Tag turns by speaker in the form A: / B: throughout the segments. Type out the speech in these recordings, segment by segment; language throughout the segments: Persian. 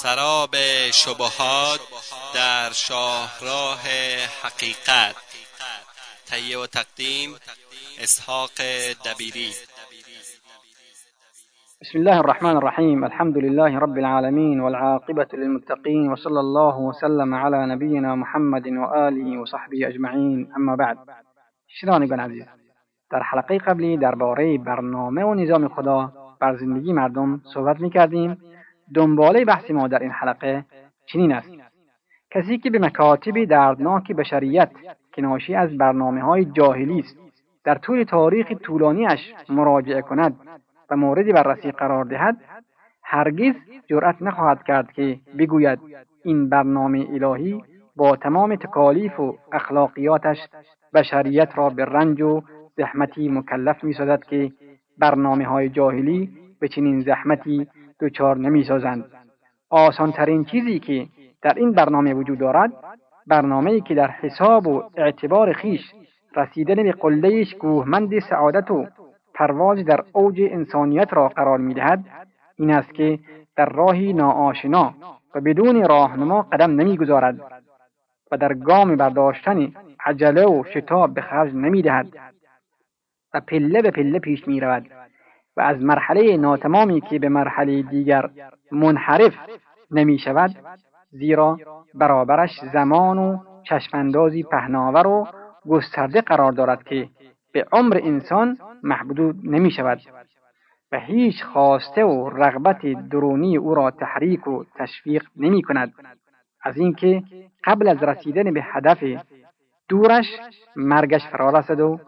A: سراب شبهات در شاهراه حقیقت. تهیه و تقدیم اسحاق دبیری.
B: بسم الله الرحمن الرحيم الحمد لله رب العالمين والعاقبة للمتقين وصلى الله وسلم على نبينا محمد وآله وصحبه أجمعين أما بعد شنوندگان عزیز در حلقه قبلی درباره برنامه و نظام خدا بر زندگی مردم صحبت می کردیم دنباله بحث ما در این حلقه چنین است. کسی که به مکاتب دردناک بشریت که ناشی از برنامه های جاهلی است در طول تاریخ طولانیش مراجعه کند و موردی بررسی قرار دهد هرگز جرأت نخواهد کرد که بگوید این برنامه الهی با تمام تکالیف و اخلاقیاتش بشریت را به رنج و زحمتی مکلف می که برنامه های جاهلی به چنین زحمتی دچار نمی‌سازند. آسانترین چیزی که در این برنامه وجود دارد برنامه که در حساب و اعتبار خیش رسیدن به قله کوهمند سعادت و پرواز در اوج انسانیت را قرار می‌دهد این است که در راهی ناآشنا و بدون راهنما قدم نمی‌گذارد و در گام برداشتن عجله و شتاب به خرج نمی‌دهد و پله به پله پیش می رود و از مرحله ناتمامی که به مرحله دیگر منحرف نمی شود زیرا برابرش زمان و چشماندازی پهناور و گسترده قرار دارد که به عمر انسان محدود نمی شود و هیچ خواسته و رغبت درونی او را تحریک و تشویق نمی کند از اینکه قبل از رسیدن به هدف دورش مرگش فرا رسد و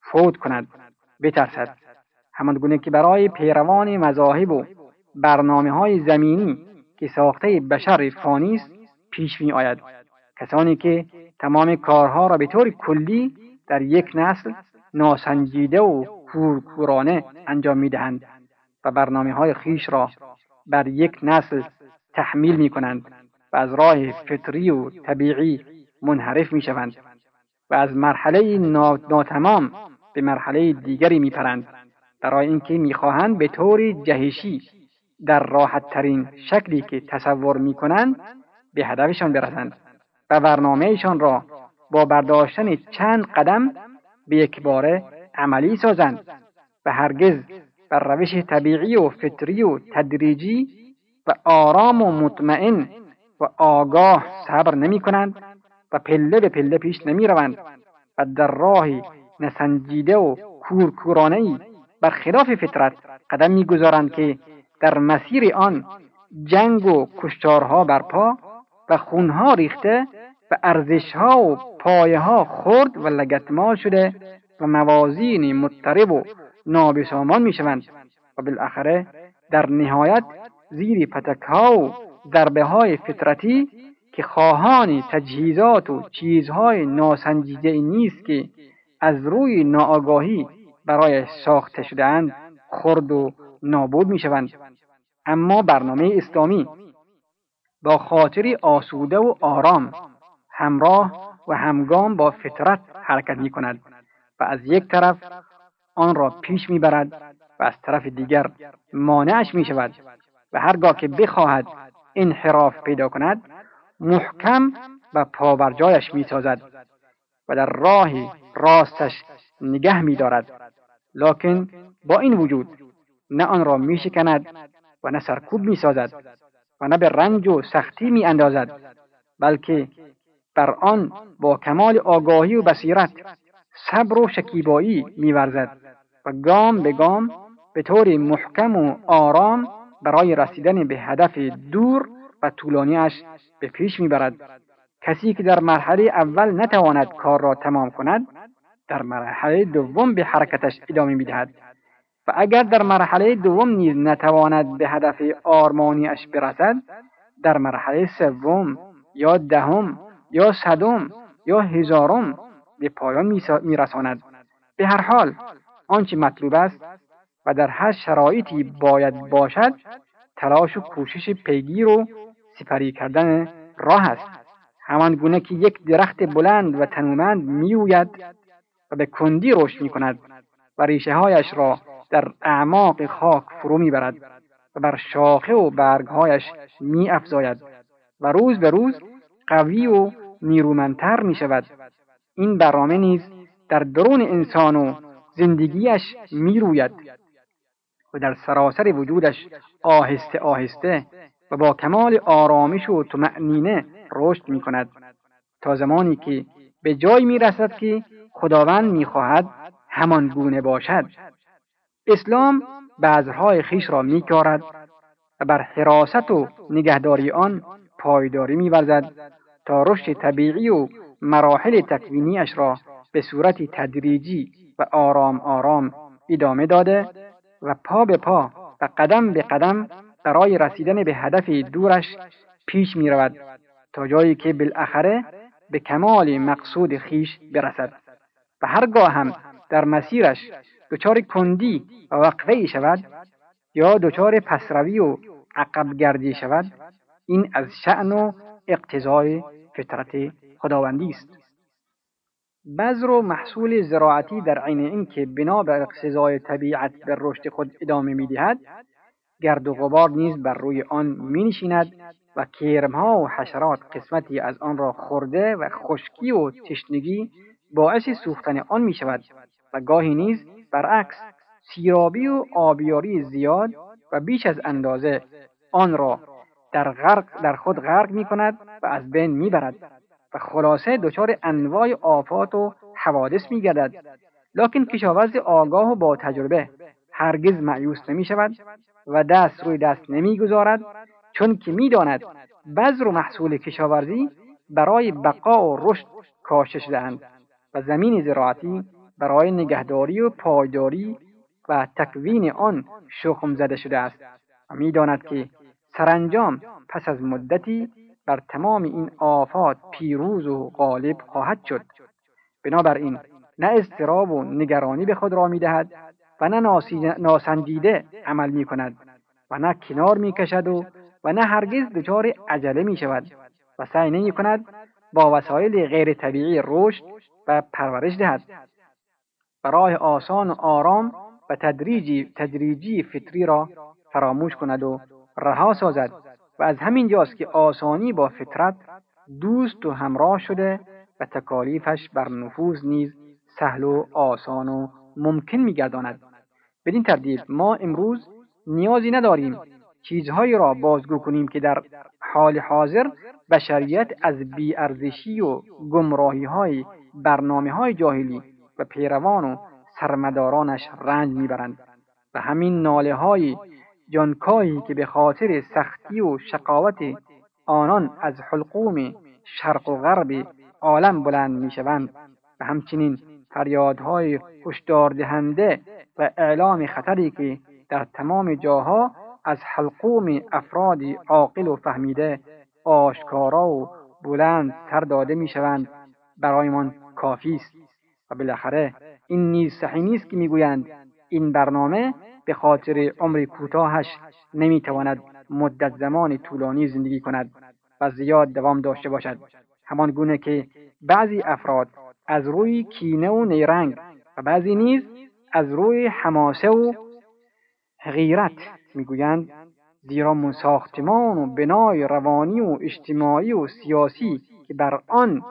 B: فوت کند بترسد. همان گونه که برای پیروان مذاهب و برنامه های زمینی که ساخته بشر فانی است پیش می آید کسانی که تمام کارها را به طور کلی در یک نسل ناسنجیده و کورکورانه انجام می دهند و برنامه های خیش را بر یک نسل تحمیل می کنند و از راه فطری و طبیعی منحرف می شوند و از مرحله ناتمام به مرحله دیگری می پرند برای اینکه می‌خواهند به طور جهشی در راحت ترین شکلی که تصور می‌کنند به هدفشان برسند و برنامهشان را با برداشتن چند قدم به یک باره عملی سازند و هرگز بر روش طبیعی و فطری و تدریجی و آرام و مطمئن و آگاه صبر نمی کنند و پله به پله پیش نمی روند و در راهی نسنجیده و کورکورانه بر خلاف فطرت قدم می‌گذارند که در مسیر آن جنگ و کشتارها برپا و خونها ریخته و ارزشها و پایه ها خرد و لگتمال شده و موازین مضطرب و نابسامان می‌شوند و بالاخره در نهایت زیر پتک ها و ضربه های فطرتی که خواهان تجهیزات و چیزهای ناسنجیده نیست که از روی ناآگاهی برای ساخته شدهاند خرد و نابود می شوند. اما برنامه اسلامی با خاطری آسوده و آرام همراه و همگام با فطرت حرکت می کند و از یک طرف آن را پیش می برد و از طرف دیگر مانعش می شود و هرگاه که بخواهد انحراف پیدا کند محکم و پابرجایش می سازد و در راه راستش نگه می دارد لکن با این وجود نه آن را می شکند و نه سرکوب می سازد و نه به رنج و سختی می اندازد بلکه بر آن با کمال آگاهی و بصیرت صبر و شکیبایی می ورزد و گام به گام به طور محکم و آرام برای رسیدن به هدف دور و طولانیش به پیش می‌برد. کسی که در مرحله اول نتواند کار را تمام کند در مرحله دوم به حرکتش ادامه می‌دهد. و اگر در مرحله دوم نیز نتواند به هدف آرمانیش برسد در مرحله سوم یا دهم یا صدم یا هزارم به پایان میرساند. به هر حال آنچه مطلوب است و در هر شرایطی باید باشد تلاش و کوشش پیگیر و سپری کردن راه است. همان گونه که یک درخت بلند و تنومند میوید و به کندی رشد می کند و ریشه هایش را در اعماق خاک فرو می‌برد و بر شاخه و برگهایش می افزاید و روز به روز قوی و نیرومندتر می شود این برنامه نیز در درون انسان و زندگیش می روید و در سراسر وجودش آهسته آهسته و با کمال آرامش و طمأنینه رشد می کند تا زمانی که به جای می رسد که خداوند می خواهد همان گونه باشد. اسلام بعضهای خیش را می کارد و بر حراست و نگهداری آن پایداری میورزد تا رشد طبیعی و مراحل تکوینیش را به صورت تدریجی و آرام آرام ادامه داده و پا به پا و قدم به قدم برای رسیدن به هدف دورش پیش می رود تا جایی که بالاخره به کمال مقصود خیش برسد. و هرگاه هم در مسیرش دچار کندی و وقفه شود یا دچار پسروی و عقب گردی شود این از شعن و اقتضای فطرت خداوندی است. بذر و محصول زراعتی در عین اینکه بنا بر اقتضای طبیعت به رشد خود ادامه می‌دهد گرد و غبار نیز بر روی آن مینشیند و کرمها و حشرات قسمتی از آن را خورده و خشکی و تشنگی باعث سوختن آن می شود و گاهی نیز برعکس سیرابی و آبیاری زیاد و بیش از اندازه آن را در, غرق در خود غرق می کند و از بین می برد و خلاصه دچار انواع آفات و حوادث می گردد لکن کشاورز آگاه و با تجربه هرگز معیوس نمی شود و دست روی دست نمی گذارد چون که می داند بذر و محصول کشاورزی برای بقا و رشد کاشته دهند. زمین زراعتی برای نگهداری و پایداری و تکوین آن شخم زده شده است و می‌داند که سرانجام پس از مدتی بر تمام این آفات پیروز و غالب خواهد شد. بنابراین نه استراب و نگرانی به خود را می‌دهد و نه ناسنجیده عمل می کند و نه کنار می کشد و و نه هرگز دچار عجله می شود و سعی نمی کند با وسایل غیر طبیعی رشد و پرورش دهد. برای آسان و آرام و تدریجی تدریجی فطری را فراموش کند و رها سازد. و از همین جاست که آسانی با فطرت دوست و همراه شده و تکالیفش بر نفوذ نیز سهل و آسان و ممکن میگرداند. بدین ترتیب ما امروز نیازی نداریم چیزهایی را بازگو کنیم که در حال حاضر بشریت از بیارزشی و گمراهی های برنامه های جاهلی و پیروان و سرمدارانش رنج می‌برند و همین ناله های جانکایی که به خاطر سختی و شقاوت آنان از حلقوم شرق و غرب عالم بلند می‌شوند و همچنین فریادهای هشدار دهنده و اعلام خطری که در تمام جاها از حلقوم افرادی عاقل و فهمیده آشکارا و بلند سر داده می‌شوند. برایمان کافی است. و بالاخره این نیز صحیح نیست که می‌گویند این برنامه به خاطر عمر کوتاهش نمی‌تواند مدت زمان طولانی زندگی کند و زیاد دوام داشته باشد. همان گونه که بعضی افراد از روی کینه و نیرنگ و بعضی نیز از روی حماسه و غیرت می‌گویند زیرا ساختمان و بنای روانی و اجتماعی و سیاسی که بر آن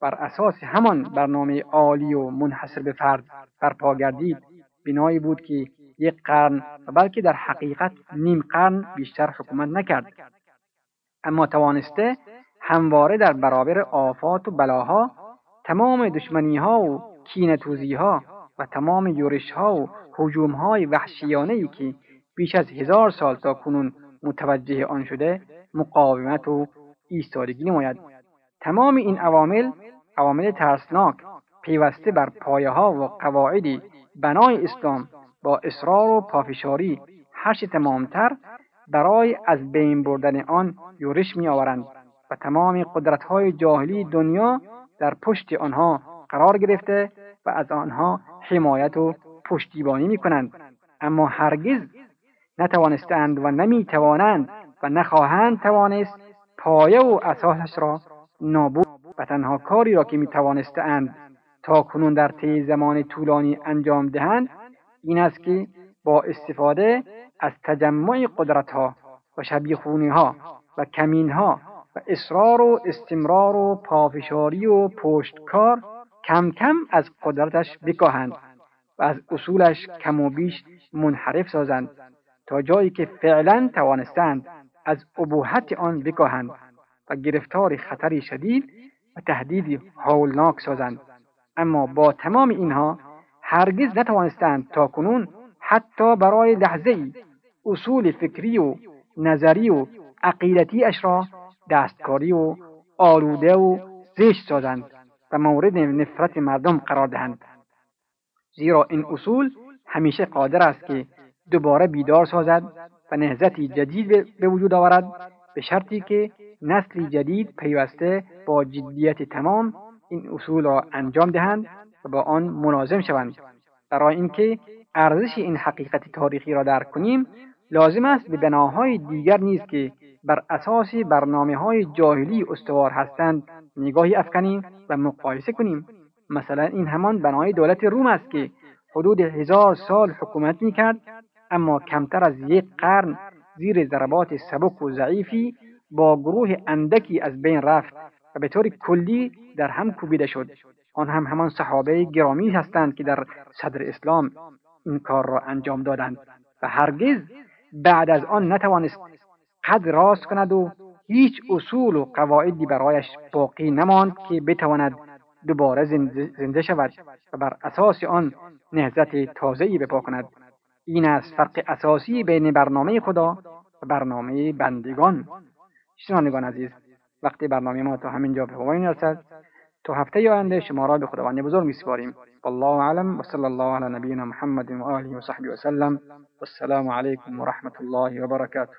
B: بر اساس همان برنامه عالی و منحصر به فرد برپا گردید. بنایی بود که یک قرن و بلکه در حقیقت نیم قرن بیشتر حکومت نکرد. اما توانسته همواره در برابر آفات و بلاها تمام دشمنی ها و کینتوزی ها و تمام یورش ها و حجوم های وحشیانه ای که بیش از هزار سال تا کنون متوجه آن شده مقاومت و ایستادگی نماید. تمام این عوامل عوامل ترسناک پیوسته بر پایه ها و قواعدی بنای اسلام با اصرار و پافشاری هرچه تمامتر برای از بین بردن آن یورش می آورند و تمام قدرت های جاهلی دنیا در پشت آنها قرار گرفته و از آنها حمایت و پشتیبانی می کنند اما هرگز نتوانستند و نمی توانند و نخواهند توانست پایه و اساسش را نابود و تنها کاری را که می توانستند تا کنون در طی زمان طولانی انجام دهند این است که با استفاده از تجمع قدرت ها و شبیخونی ها و کمین ها و اصرار و استمرار و پافشاری و پشتکار کم کم از قدرتش بکاهند و از اصولش کم و بیش منحرف سازند تا جایی که فعلا توانستند از ابوحت آن بکاهند. و گرفتار خطری شدید و تهدیدی هولناک سازند. اما با تمام اینها هرگز نتوانستند تا کنون حتی برای لحظه ای اصول فکری و نظری و عقیدتی اش را دستکاری و آلوده و زشت سازند و مورد نفرت مردم قرار دهند. زیرا این اصول همیشه قادر است که دوباره بیدار سازد و نهزتی جدید به وجود آورد. به شرطی که نسلی جدید پیوسته با جدیت تمام این اصول را انجام دهند و با آن ملازم شوند. برای اینکه ارزش این حقیقت تاریخی را درک کنیم لازم است به بناهای دیگر نیز که بر اساس برنامه های جاهلی استوار هستند نگاهی افکنیم و مقایسه کنیم. مثلا این همان بنای دولت روم است که حدود هزار سال حکومت می کرد اما کمتر از یک قرن زیر ضربات سبک و ضعیفی با گروه اندکی از بین رفت و به طور کلی در هم کوبیده شد. آن هم همان صحابه گرامی هستند که در صدر اسلام این کار را انجام دادند و هرگز بعد از آن نتوانست قد راست کند و هیچ اصول و قواعدی برایش باقی نماند که بتواند دوباره زنده شود و بر اساس آن نهزت تازه‌ای بپا کند. این است فرق اساسی بین برنامه خدا و برنامه بندگان. شنوندگان عزیز وقتی برنامه ما تا همینجا به پایان رسد تا هفته آینده شما را به خداوند بزرگ میسپاریم. والله اعلم وصلى الله على نبينا محمد وآله وصحبه وسلم والسلام عليكم ورحمة الله وبركاته